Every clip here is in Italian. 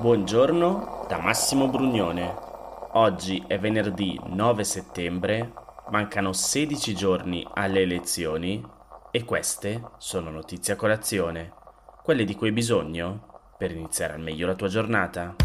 Buongiorno da Massimo Brugnone. Oggi è venerdì 9 settembre, mancano 16 giorni alle elezioni e queste sono notizie a colazione, quelle di cui hai bisogno per iniziare al meglio la tua giornata.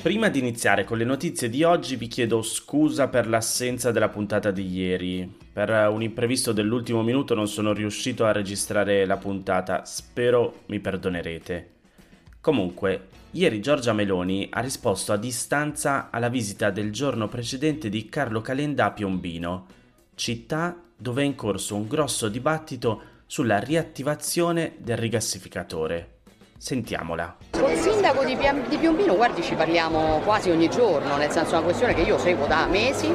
Prima di iniziare con le notizie di oggi vi chiedo scusa per l'assenza della puntata di ieri. Per un imprevisto dell'ultimo minuto non sono riuscito a registrare la puntata, spero mi perdonerete. Comunque, ieri Giorgia Meloni ha risposto a distanza alla visita del giorno precedente di Carlo Calenda a Piombino, città dove è in corso un grosso dibattito sulla riattivazione del rigassificatore. Sentiamola. Col sindaco di, Piombino, guardi, ci parliamo quasi ogni giorno, nel senso è una questione che io seguo da mesi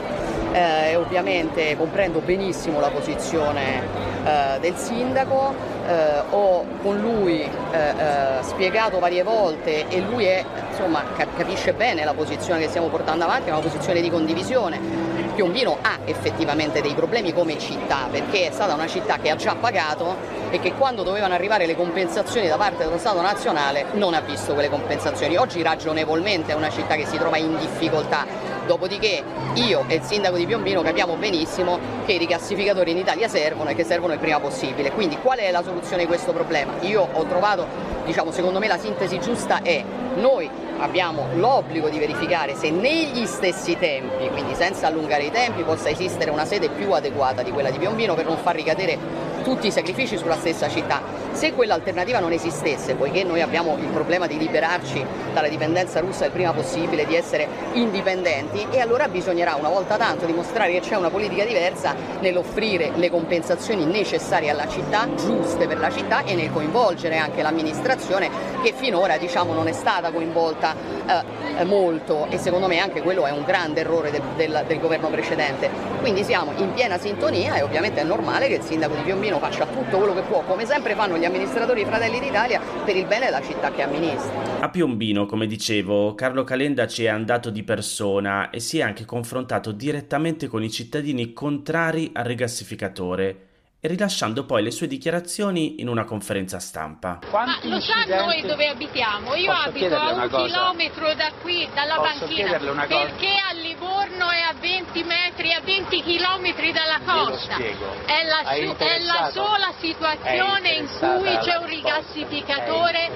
eh, e ovviamente comprendo benissimo la posizione eh, del sindaco, eh, ho con lui eh, eh, spiegato varie volte e lui è, insomma, capisce bene la posizione che stiamo portando avanti, è una posizione di condivisione Piombino ha effettivamente dei problemi come città, perché è stata una città che ha già pagato e che quando dovevano arrivare le compensazioni da parte dello Stato nazionale non ha visto quelle compensazioni. Oggi ragionevolmente è una città che si trova in difficoltà. Dopodiché io e il sindaco di Piombino capiamo benissimo che i rigassificatori in Italia servono e che servono il prima possibile. Quindi qual è la soluzione di questo problema? Io ho trovato, diciamo, secondo me la sintesi giusta è noi abbiamo l'obbligo di verificare se negli stessi tempi, quindi senza allungare i tempi, possa esistere una sede più adeguata di quella di Piombino per non far ricadere tutti i sacrifici sulla stessa città. Se quell'alternativa non esistesse, poiché noi abbiamo il problema di liberarci dalla dipendenza russa il prima possibile, di essere indipendenti, e allora bisognerà una volta tanto dimostrare che c'è una politica diversa nell'offrire le compensazioni necessarie alla città, giuste per la città, e nel coinvolgere anche l'amministrazione che finora diciamo, non è stata coinvolta eh, molto e secondo me anche quello è un grande errore del, del, del governo precedente. Quindi siamo in piena sintonia e ovviamente è normale che il sindaco di Piombino faccia tutto quello che può, come sempre fanno gli amministratori Fratelli d'Italia, per il bene della città che amministra. A Piombino, come dicevo, Carlo Calenda ci è andato di persona e si è anche confrontato direttamente con i cittadini contrari al rigassificatore e rilasciando poi le sue dichiarazioni in una conferenza stampa. Quanti Ma lo sa noi dove abitiamo? Io Posso abito a un cosa? chilometro da qui, dalla Posso banchina, perché a Livorno è a 20 metri, a 20 chilometri dalla costa. È la, è la, sola situazione in cui c'è un rigassificatore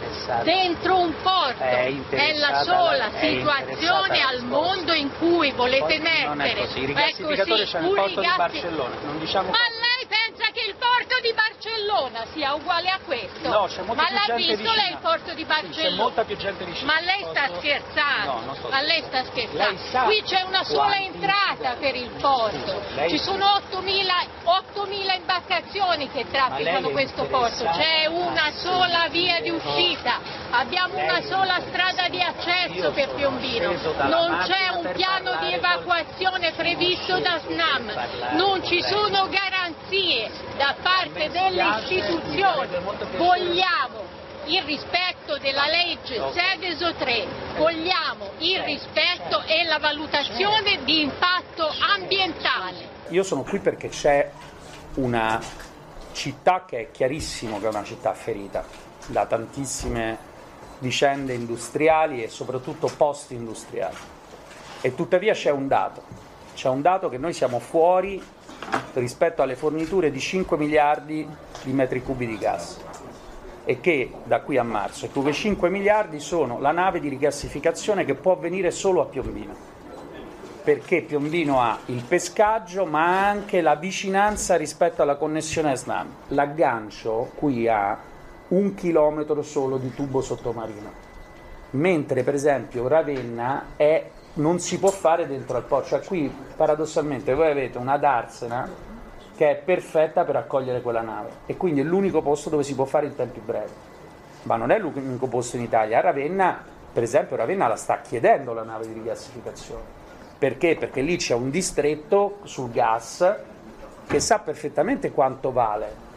dentro un porto. È, è la sola situazione al mondo in cui volete mettere così. Il rigassificatore c'è nel porto di Barcellona. Non diciamo Ma lei pensa che il porto di Barcellona sia uguale a questo? No, c'è molta Ma l'ha visto vicina. lei il porto di Barcellona? Sì, c'è molta più gente vicina. Ma lei sta scherzando? No, non sto Ma lei sta scherzando? Lei Qui c'è una sola entrata per il porto. Ci sono 8.000 imbarcazioni che trafficano questo porto. C'è una sola via di uscita. Abbiamo una sola strada di accesso per Piombino. Non c'è un piano di evacuazione previsto da SNAM. Non ci sono garanzie da parte delle istituzioni. Vogliamo il rispetto della legge Seveso 3, vogliamo il rispetto e la valutazione di impatto ambientale. Io sono qui perché c'è una città che è chiarissimo che è una città ferita da tantissime vicende industriali e soprattutto post-industriali. E tuttavia c'è un dato, c'è un dato che noi siamo fuori rispetto alle forniture di 5 miliardi di metri cubi di gas e che da qui a marzo, e quei 5 miliardi sono la nave di rigassificazione che può venire solo a Piombino, perché Piombino ha il pescaggio ma anche la vicinanza rispetto alla connessione SNAM. L'aggancio qui ha un chilometro solo di tubo sottomarino, mentre per esempio Ravenna è, non si può fare dentro al porto, cioè qui paradossalmente voi avete una darsena che è perfetta per accogliere quella nave e quindi è l'unico posto dove si può fare in tempi brevi. Ma non è l'unico posto in Italia. A Ravenna, per esempio, Ravenna la sta chiedendo la nave di rigassificazione. Perché? Perché lì c'è un distretto sul gas che sa perfettamente quanto vale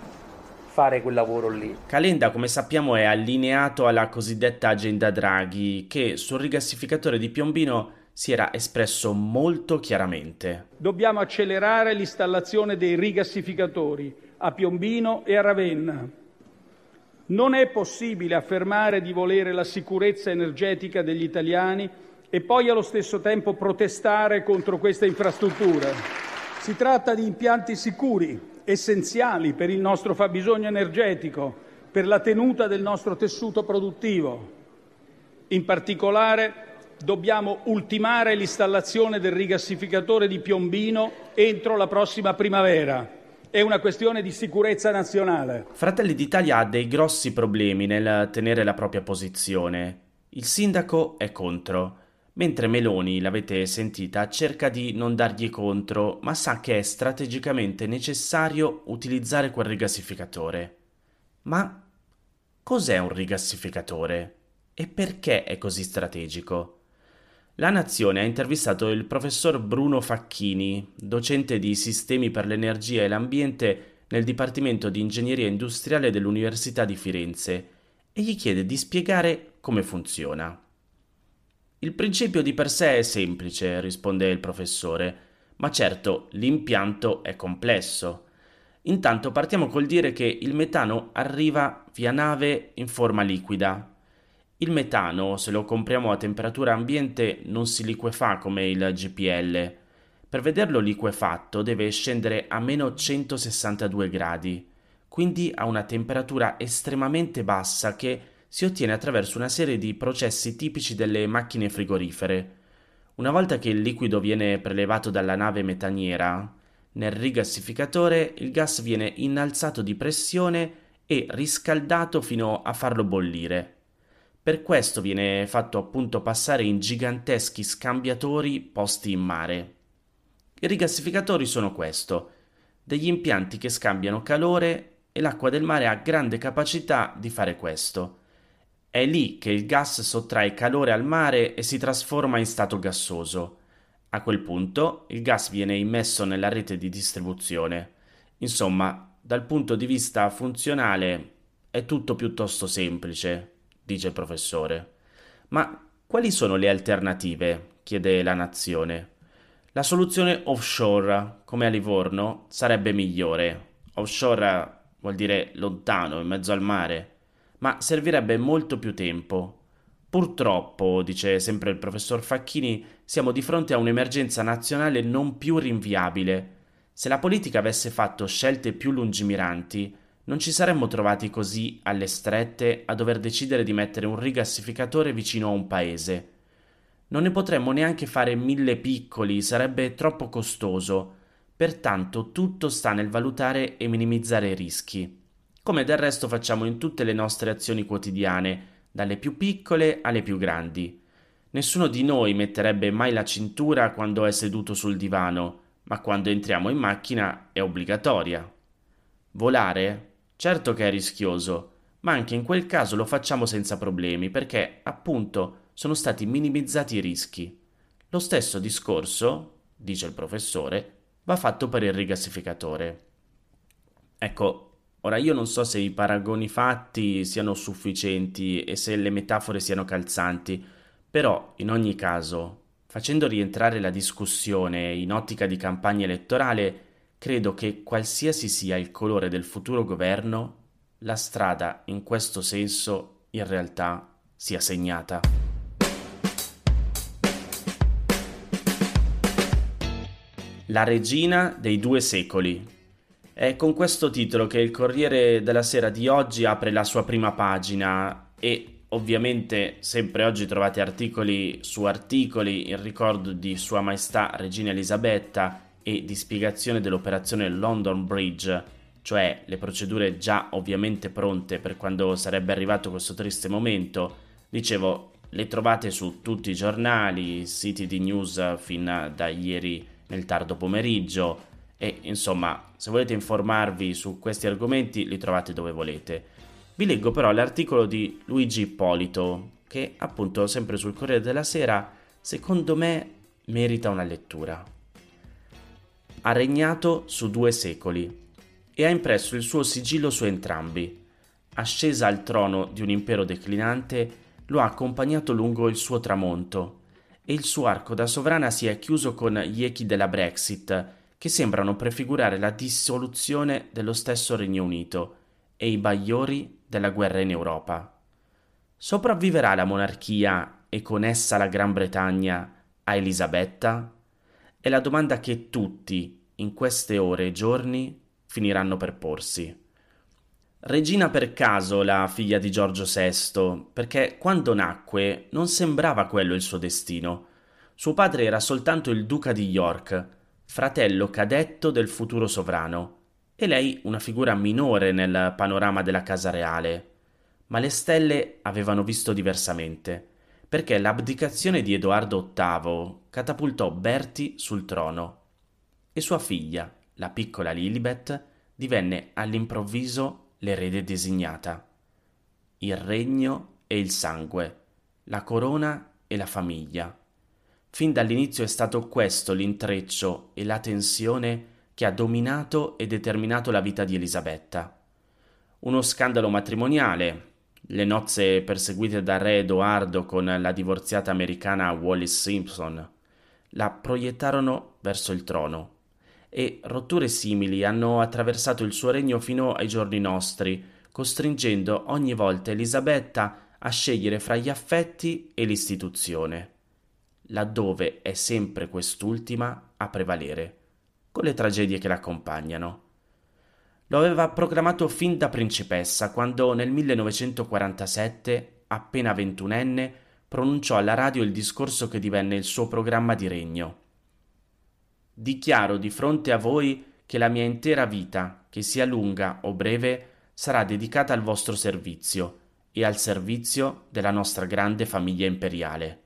fare quel lavoro lì. Calenda, come sappiamo, è allineato alla cosiddetta agenda Draghi, che sul rigassificatore di Piombino si era espresso molto chiaramente. Dobbiamo accelerare l'installazione dei rigassificatori a Piombino e a Ravenna. Non è possibile affermare di volere la sicurezza energetica degli italiani e poi allo stesso tempo protestare contro questa infrastruttura. Si tratta di impianti sicuri, essenziali per il nostro fabbisogno energetico, per la tenuta del nostro tessuto produttivo. In particolare dobbiamo ultimare l'installazione del rigassificatore di Piombino entro la prossima primavera. È una questione di sicurezza nazionale. Fratelli d'Italia ha dei grossi problemi nel tenere la propria posizione. Il sindaco è contro, mentre Meloni, l'avete sentita, cerca di non dargli contro, ma sa che è strategicamente necessario utilizzare quel rigassificatore. Ma cos'è un rigassificatore? E perché è così strategico? La Nazione ha intervistato il professor Bruno Facchini, docente di Sistemi per l'Energia e l'Ambiente nel Dipartimento di Ingegneria Industriale dell'Università di Firenze e gli chiede di spiegare come funziona. Il principio di per sé è semplice, risponde il professore, ma certo l'impianto è complesso. Intanto partiamo col dire che il metano arriva via nave in forma liquida, il metano, se lo compriamo a temperatura ambiente, non si liquefà come il GPL. Per vederlo liquefatto deve scendere a meno 162 gradi, quindi a una temperatura estremamente bassa che si ottiene attraverso una serie di processi tipici delle macchine frigorifere. Una volta che il liquido viene prelevato dalla nave metaniera, nel rigassificatore il gas viene innalzato di pressione e riscaldato fino a farlo bollire. Per questo viene fatto appunto passare in giganteschi scambiatori posti in mare. I rigassificatori sono questo, degli impianti che scambiano calore e l'acqua del mare ha grande capacità di fare questo. È lì che il gas sottrae calore al mare e si trasforma in stato gassoso. A quel punto il gas viene immesso nella rete di distribuzione. Insomma, dal punto di vista funzionale è tutto piuttosto semplice dice il professore. Ma quali sono le alternative? chiede la nazione. La soluzione offshore, come a Livorno, sarebbe migliore. Offshore vuol dire lontano, in mezzo al mare, ma servirebbe molto più tempo. Purtroppo, dice sempre il professor Facchini, siamo di fronte a un'emergenza nazionale non più rinviabile. Se la politica avesse fatto scelte più lungimiranti, non ci saremmo trovati così alle strette a dover decidere di mettere un rigassificatore vicino a un paese. Non ne potremmo neanche fare mille piccoli, sarebbe troppo costoso. Pertanto tutto sta nel valutare e minimizzare i rischi, come del resto facciamo in tutte le nostre azioni quotidiane, dalle più piccole alle più grandi. Nessuno di noi metterebbe mai la cintura quando è seduto sul divano, ma quando entriamo in macchina è obbligatoria. Volare? Certo che è rischioso, ma anche in quel caso lo facciamo senza problemi perché, appunto, sono stati minimizzati i rischi. Lo stesso discorso, dice il professore, va fatto per il rigassificatore. Ecco, ora io non so se i paragoni fatti siano sufficienti e se le metafore siano calzanti, però in ogni caso, facendo rientrare la discussione in ottica di campagna elettorale, Credo che qualsiasi sia il colore del futuro governo, la strada in questo senso in realtà sia segnata. La regina dei due secoli. È con questo titolo che il Corriere della Sera di oggi apre la sua prima pagina e ovviamente sempre oggi trovate articoli su articoli in ricordo di Sua Maestà Regina Elisabetta e di spiegazione dell'operazione London Bridge, cioè le procedure già ovviamente pronte per quando sarebbe arrivato questo triste momento, dicevo, le trovate su tutti i giornali, siti di news fin da ieri nel tardo pomeriggio e insomma, se volete informarvi su questi argomenti li trovate dove volete. Vi leggo però l'articolo di Luigi Ippolito, che appunto sempre sul Corriere della Sera, secondo me merita una lettura ha regnato su due secoli e ha impresso il suo sigillo su entrambi. Ascesa al trono di un impero declinante, lo ha accompagnato lungo il suo tramonto e il suo arco da sovrana si è chiuso con gli echi della Brexit, che sembrano prefigurare la dissoluzione dello stesso Regno Unito, e i bagliori della guerra in Europa. Sopravviverà la monarchia e con essa la Gran Bretagna a Elisabetta? È la domanda che tutti, in queste ore e giorni, finiranno per porsi. Regina per caso la figlia di Giorgio VI, perché quando nacque non sembrava quello il suo destino. Suo padre era soltanto il duca di York, fratello cadetto del futuro sovrano, e lei una figura minore nel panorama della casa reale. Ma le stelle avevano visto diversamente, perché l'abdicazione di Edoardo VIII catapultò Berti sul trono e sua figlia, la piccola Lilibet, divenne all'improvviso l'erede designata. Il regno e il sangue, la corona e la famiglia. Fin dall'inizio è stato questo l'intreccio e la tensione che ha dominato e determinato la vita di Elisabetta. Uno scandalo matrimoniale, le nozze perseguite da re Edoardo con la divorziata americana Wallis Simpson, la proiettarono verso il trono e rotture simili hanno attraversato il suo regno fino ai giorni nostri, costringendo ogni volta Elisabetta a scegliere fra gli affetti e l'istituzione, laddove è sempre quest'ultima a prevalere con le tragedie che l'accompagnano. Lo aveva proclamato fin da principessa quando nel 1947, appena ventunenne, pronunciò alla radio il discorso che divenne il suo programma di regno. Dichiaro di fronte a voi che la mia intera vita, che sia lunga o breve, sarà dedicata al vostro servizio e al servizio della nostra grande famiglia imperiale.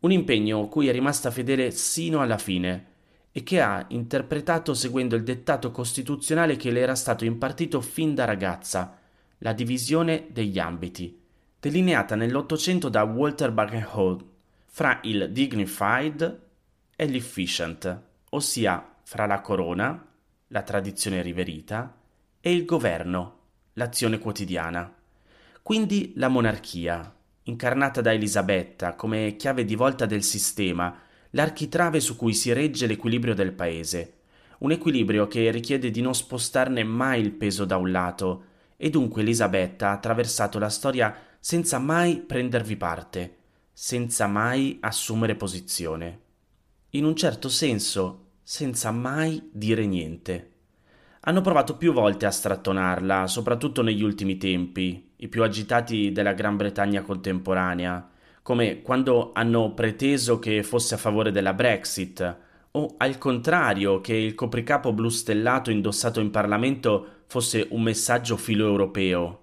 Un impegno cui è rimasta fedele sino alla fine, e che ha interpretato seguendo il dettato costituzionale che le era stato impartito fin da ragazza, la divisione degli ambiti, delineata nell'Ottocento da Walter Buckenhall fra il dignified e l'efficient, ossia fra la corona, la tradizione riverita, e il governo, l'azione quotidiana. Quindi la monarchia, incarnata da Elisabetta come chiave di volta del sistema, l'architrave su cui si regge l'equilibrio del paese, un equilibrio che richiede di non spostarne mai il peso da un lato, e dunque Elisabetta ha attraversato la storia senza mai prendervi parte, senza mai assumere posizione. In un certo senso, senza mai dire niente. Hanno provato più volte a strattonarla, soprattutto negli ultimi tempi, i più agitati della Gran Bretagna contemporanea, come quando hanno preteso che fosse a favore della Brexit, o al contrario che il copricapo blu stellato indossato in Parlamento fosse un messaggio filo-europeo,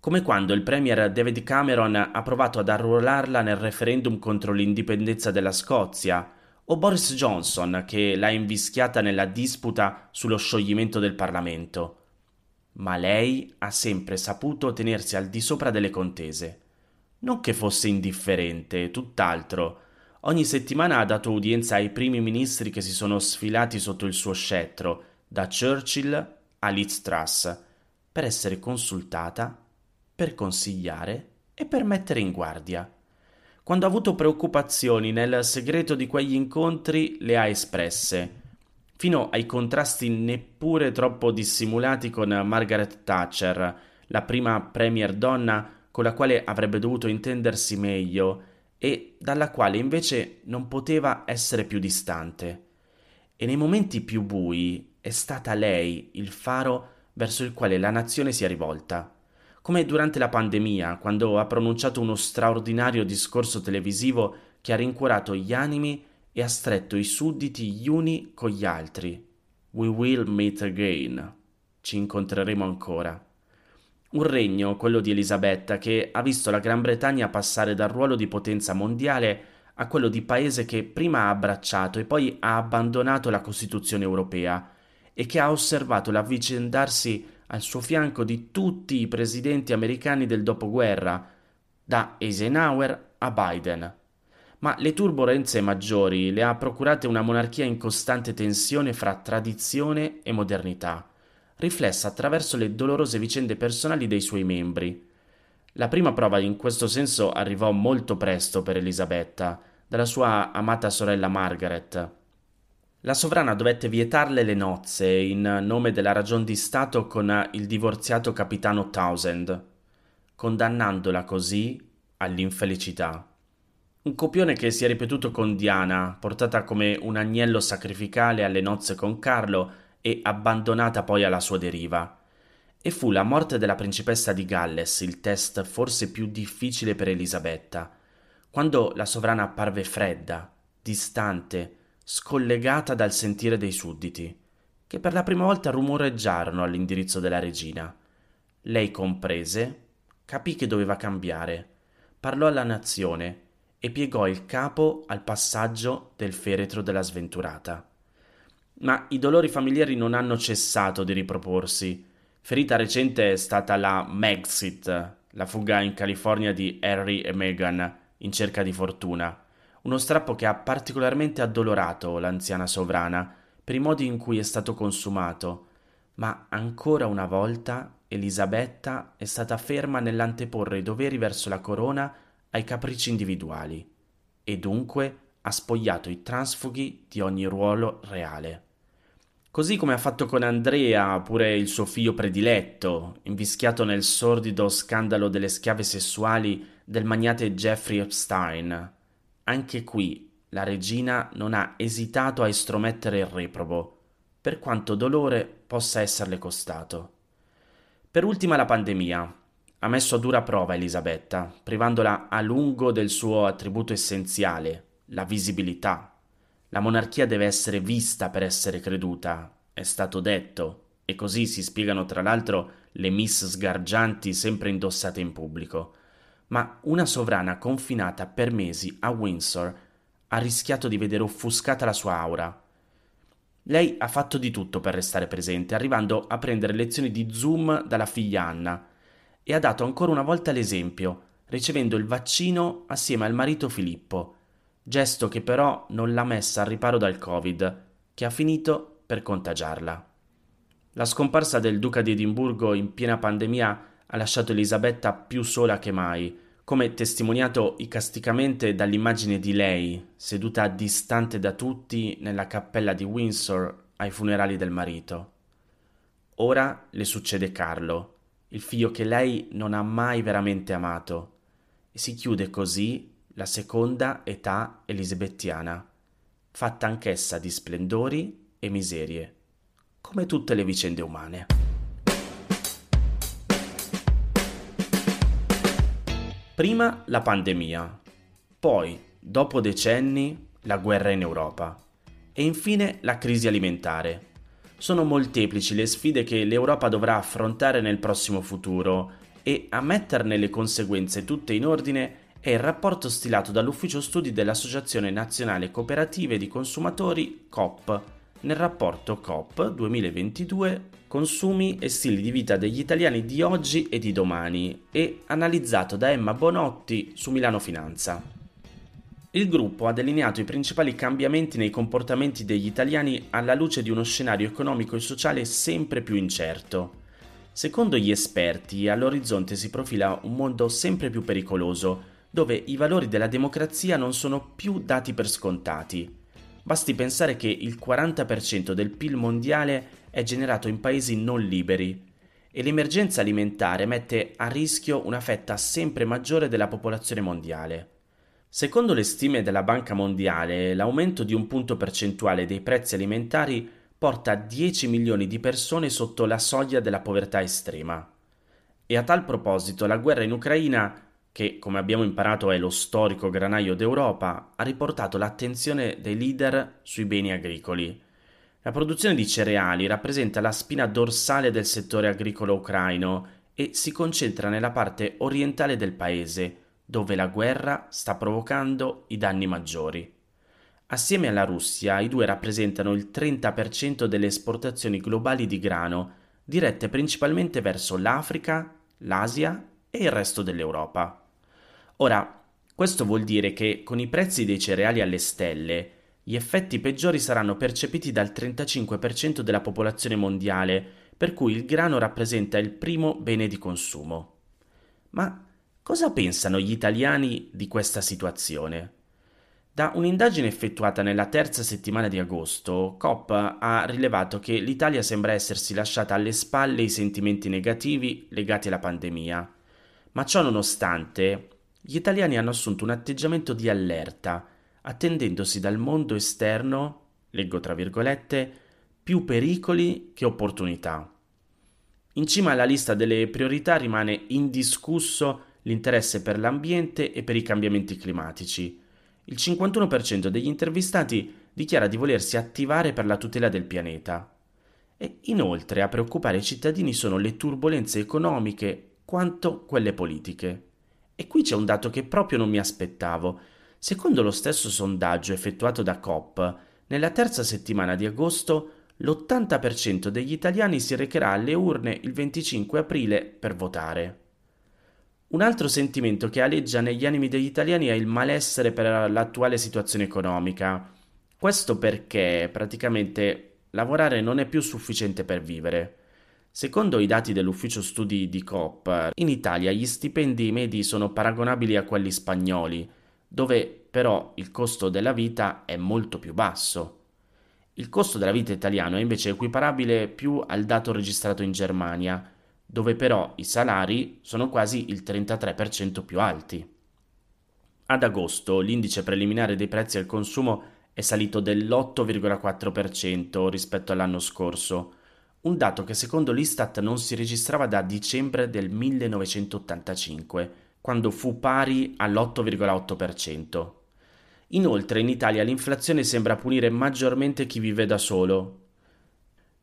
come quando il premier David Cameron ha provato ad arruolarla nel referendum contro l'indipendenza della Scozia, o Boris Johnson che l'ha invischiata nella disputa sullo scioglimento del Parlamento. Ma lei ha sempre saputo tenersi al di sopra delle contese. Non che fosse indifferente, tutt'altro. Ogni settimana ha dato udienza ai primi ministri che si sono sfilati sotto il suo scettro, da Churchill a Liz Truss, per essere consultata, per consigliare e per mettere in guardia. Quando ha avuto preoccupazioni nel segreto di quegli incontri le ha espresse, fino ai contrasti neppure troppo dissimulati con Margaret Thatcher, la prima premier donna con la quale avrebbe dovuto intendersi meglio e dalla quale invece non poteva essere più distante. E nei momenti più bui è stata lei il faro verso il quale la nazione si è rivolta. Come durante la pandemia, quando ha pronunciato uno straordinario discorso televisivo che ha rincuorato gli animi e ha stretto i sudditi gli uni con gli altri. We will meet again. Ci incontreremo ancora. Un regno, quello di Elisabetta, che ha visto la Gran Bretagna passare dal ruolo di potenza mondiale a quello di paese che prima ha abbracciato e poi ha abbandonato la Costituzione europea e che ha osservato l'avvicendarsi al suo fianco di tutti i presidenti americani del dopoguerra, da Eisenhower a Biden. Ma le turbulenze maggiori le ha procurate una monarchia in costante tensione fra tradizione e modernità riflessa attraverso le dolorose vicende personali dei suoi membri. La prima prova in questo senso arrivò molto presto per Elisabetta, dalla sua amata sorella Margaret. la sovrana dovette vietarle le nozze in nome della ragion di Stato con il divorziato capitano Townshend, condannandola così all'infelicità. Un copione che si è ripetuto con Diana, portata come un agnello sacrificale alle nozze con Carlo e abbandonata poi alla sua deriva. E fu la morte della principessa di Galles il test forse più difficile per Elisabetta, quando la sovrana apparve fredda, distante, scollegata dal sentire dei sudditi, che per la prima volta rumoreggiarono all'indirizzo della regina. Lei comprese, capì che doveva cambiare, parlò alla nazione e piegò il capo al passaggio del feretro della sventurata. Ma i dolori familiari non hanno cessato di riproporsi. Ferita recente è stata la Megxit, la fuga in California di Harry e Meghan in cerca di fortuna, uno strappo che ha particolarmente addolorato l'anziana sovrana per i modi in cui è stato consumato, ma ancora una volta Elisabetta è stata ferma nell'anteporre i doveri verso la corona ai capricci individuali e dunque ha spogliato i transfughi di ogni ruolo reale. Così come ha fatto con Andrea, pure il suo figlio prediletto, invischiato nel sordido scandalo delle schiave sessuali del magnate Jeffrey Epstein. Anche qui la regina non ha esitato a estromettere il reprobo, per quanto dolore possa esserle costato. Per ultima la pandemia, ha messo a dura prova Elisabetta, privandola a lungo del suo attributo essenziale, la visibilità. La monarchia deve essere vista per essere creduta, è stato detto, e così si spiegano tra l'altro le miss sgargianti sempre indossate in pubblico. Ma una sovrana confinata per mesi a Windsor ha rischiato di vedere offuscata la sua aura. Lei ha fatto di tutto per restare presente, arrivando a prendere lezioni di Zoom dalla figlia Anna, e ha dato ancora una volta l'esempio, ricevendo il vaccino assieme al marito Filippo, gesto che però non l'ha messa al riparo dal Covid, che ha finito per contagiarla. La scomparsa del duca di Edimburgo in piena pandemia ha lasciato Elisabetta più sola che mai, come testimoniato icasticamente dall'immagine di lei, seduta distante da tutti nella cappella di Windsor ai funerali del marito. Ora le succede Carlo, il figlio che lei non ha mai veramente amato, e si chiude così la seconda età elisabettiana, fatta anch'essa di splendori e miserie, come tutte le vicende umane. Prima la pandemia, poi, dopo decenni, la guerra in Europa e infine la crisi alimentare sono molteplici le sfide che l'Europa dovrà affrontare nel prossimo futuro e a metterne le conseguenze tutte in ordine è il rapporto stilato dall'Ufficio Studi dell'Associazione Nazionale Cooperative di Consumatori COP nel rapporto COP 2022 Consumi e stili di vita degli italiani di oggi e di domani e analizzato da Emma Bonotti su Milano Finanza. Il gruppo ha delineato i principali cambiamenti nei comportamenti degli italiani alla luce di uno scenario economico e sociale sempre più incerto. Secondo gli esperti, all'orizzonte si profila un mondo sempre più pericoloso, dove i valori della democrazia non sono più dati per scontati. Basti pensare che il 40% del PIL mondiale è generato in paesi non liberi e l'emergenza alimentare mette a rischio una fetta sempre maggiore della popolazione mondiale. Secondo le stime della Banca Mondiale, l'aumento di un punto percentuale dei prezzi alimentari porta 10 milioni di persone sotto la soglia della povertà estrema. E a tal proposito, la guerra in Ucraina, che come abbiamo imparato è lo storico granaio d'Europa, ha riportato l'attenzione dei leader sui beni agricoli. La produzione di cereali rappresenta la spina dorsale del settore agricolo ucraino e si concentra nella parte orientale del paese, dove la guerra sta provocando i danni maggiori. Assieme alla Russia, i due rappresentano il 30% delle esportazioni globali di grano, dirette principalmente verso l'Africa, l'Asia e il resto dell'Europa. Ora, questo vuol dire che con i prezzi dei cereali alle stelle, gli effetti peggiori saranno percepiti dal 35% della popolazione mondiale, per cui il grano rappresenta il primo bene di consumo. Ma Cosa pensano gli italiani di questa situazione? Da un'indagine effettuata nella terza settimana di agosto, COP ha rilevato che l'Italia sembra essersi lasciata alle spalle i sentimenti negativi legati alla pandemia. Ma ciò nonostante, gli italiani hanno assunto un atteggiamento di allerta, attendendosi dal mondo esterno, leggo tra virgolette, più pericoli che opportunità. In cima alla lista delle priorità rimane indiscusso l'interesse per l'ambiente e per i cambiamenti climatici il 51% degli intervistati dichiara di volersi attivare per la tutela del pianeta. E inoltre a preoccupare i cittadini sono le turbulenze economiche quanto quelle politiche. E qui c'è un dato che proprio non mi aspettavo. Secondo lo stesso sondaggio effettuato da COP, nella terza settimana di agosto l'80% degli italiani si recherà alle urne il 25 aprile per votare. Un altro sentimento che aleggia negli animi degli italiani è il malessere per l'attuale situazione economica. Questo perché praticamente lavorare non è più sufficiente per vivere. Secondo i dati dell'ufficio studi di COP, in Italia gli stipendi medi sono paragonabili a quelli spagnoli, dove però il costo della vita è molto più basso. Il costo della vita italiano è invece equiparabile più al dato registrato in Germania, dove però i salari sono quasi il 33% più alti. Ad agosto l'indice preliminare dei prezzi al consumo è salito dell'8,4% rispetto all'anno scorso, un dato che secondo l'Istat non si registrava da dicembre del 1985, quando fu pari all'8,8%. Inoltre in Italia l'inflazione sembra punire maggiormente chi vive da solo,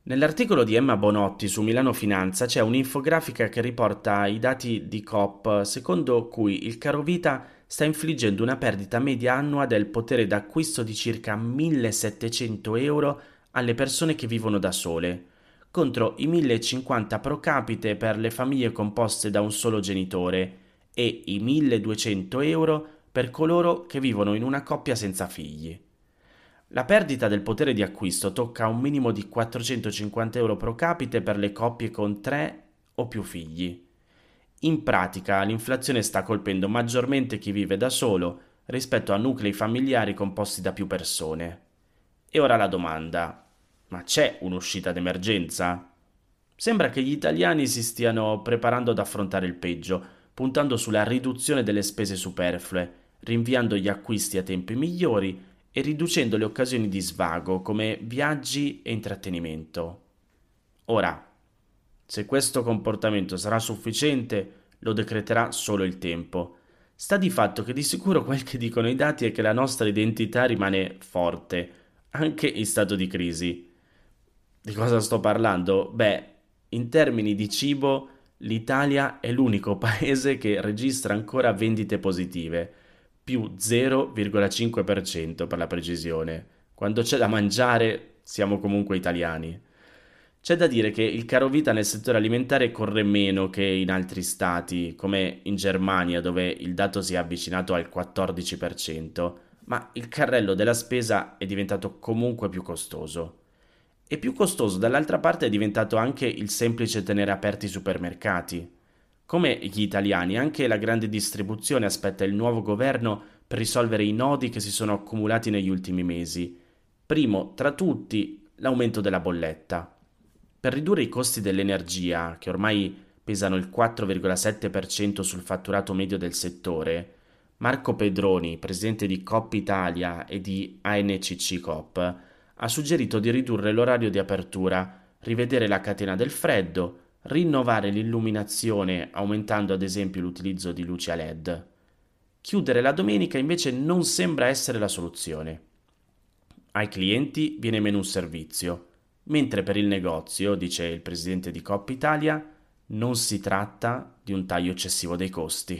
Nell'articolo di Emma Bonotti su Milano Finanza c'è un'infografica che riporta i dati di COP secondo cui il caro vita sta infliggendo una perdita media annua del potere d'acquisto di circa 1700 euro alle persone che vivono da sole, contro i 1050 pro capite per le famiglie composte da un solo genitore e i 1200 euro per coloro che vivono in una coppia senza figli. La perdita del potere di acquisto tocca un minimo di 450 euro pro capite per le coppie con tre o più figli. In pratica l'inflazione sta colpendo maggiormente chi vive da solo rispetto a nuclei familiari composti da più persone. E ora la domanda, ma c'è un'uscita d'emergenza? Sembra che gli italiani si stiano preparando ad affrontare il peggio, puntando sulla riduzione delle spese superflue, rinviando gli acquisti a tempi migliori e riducendo le occasioni di svago come viaggi e intrattenimento. Ora, se questo comportamento sarà sufficiente, lo decreterà solo il tempo. Sta di fatto che di sicuro quel che dicono i dati è che la nostra identità rimane forte, anche in stato di crisi. Di cosa sto parlando? Beh, in termini di cibo, l'Italia è l'unico paese che registra ancora vendite positive più 0,5% per la precisione. Quando c'è da mangiare siamo comunque italiani. C'è da dire che il caro vita nel settore alimentare corre meno che in altri stati, come in Germania dove il dato si è avvicinato al 14%, ma il carrello della spesa è diventato comunque più costoso. E più costoso dall'altra parte è diventato anche il semplice tenere aperti i supermercati. Come gli italiani, anche la grande distribuzione aspetta il nuovo governo per risolvere i nodi che si sono accumulati negli ultimi mesi. Primo, tra tutti, l'aumento della bolletta. Per ridurre i costi dell'energia, che ormai pesano il 4,7% sul fatturato medio del settore, Marco Pedroni, presidente di Coop Italia e di ANCC Coop, ha suggerito di ridurre l'orario di apertura, rivedere la catena del freddo, rinnovare l'illuminazione aumentando ad esempio l'utilizzo di luci a LED. Chiudere la domenica invece non sembra essere la soluzione. Ai clienti viene meno un servizio, mentre per il negozio, dice il presidente di Coppa Italia, non si tratta di un taglio eccessivo dei costi.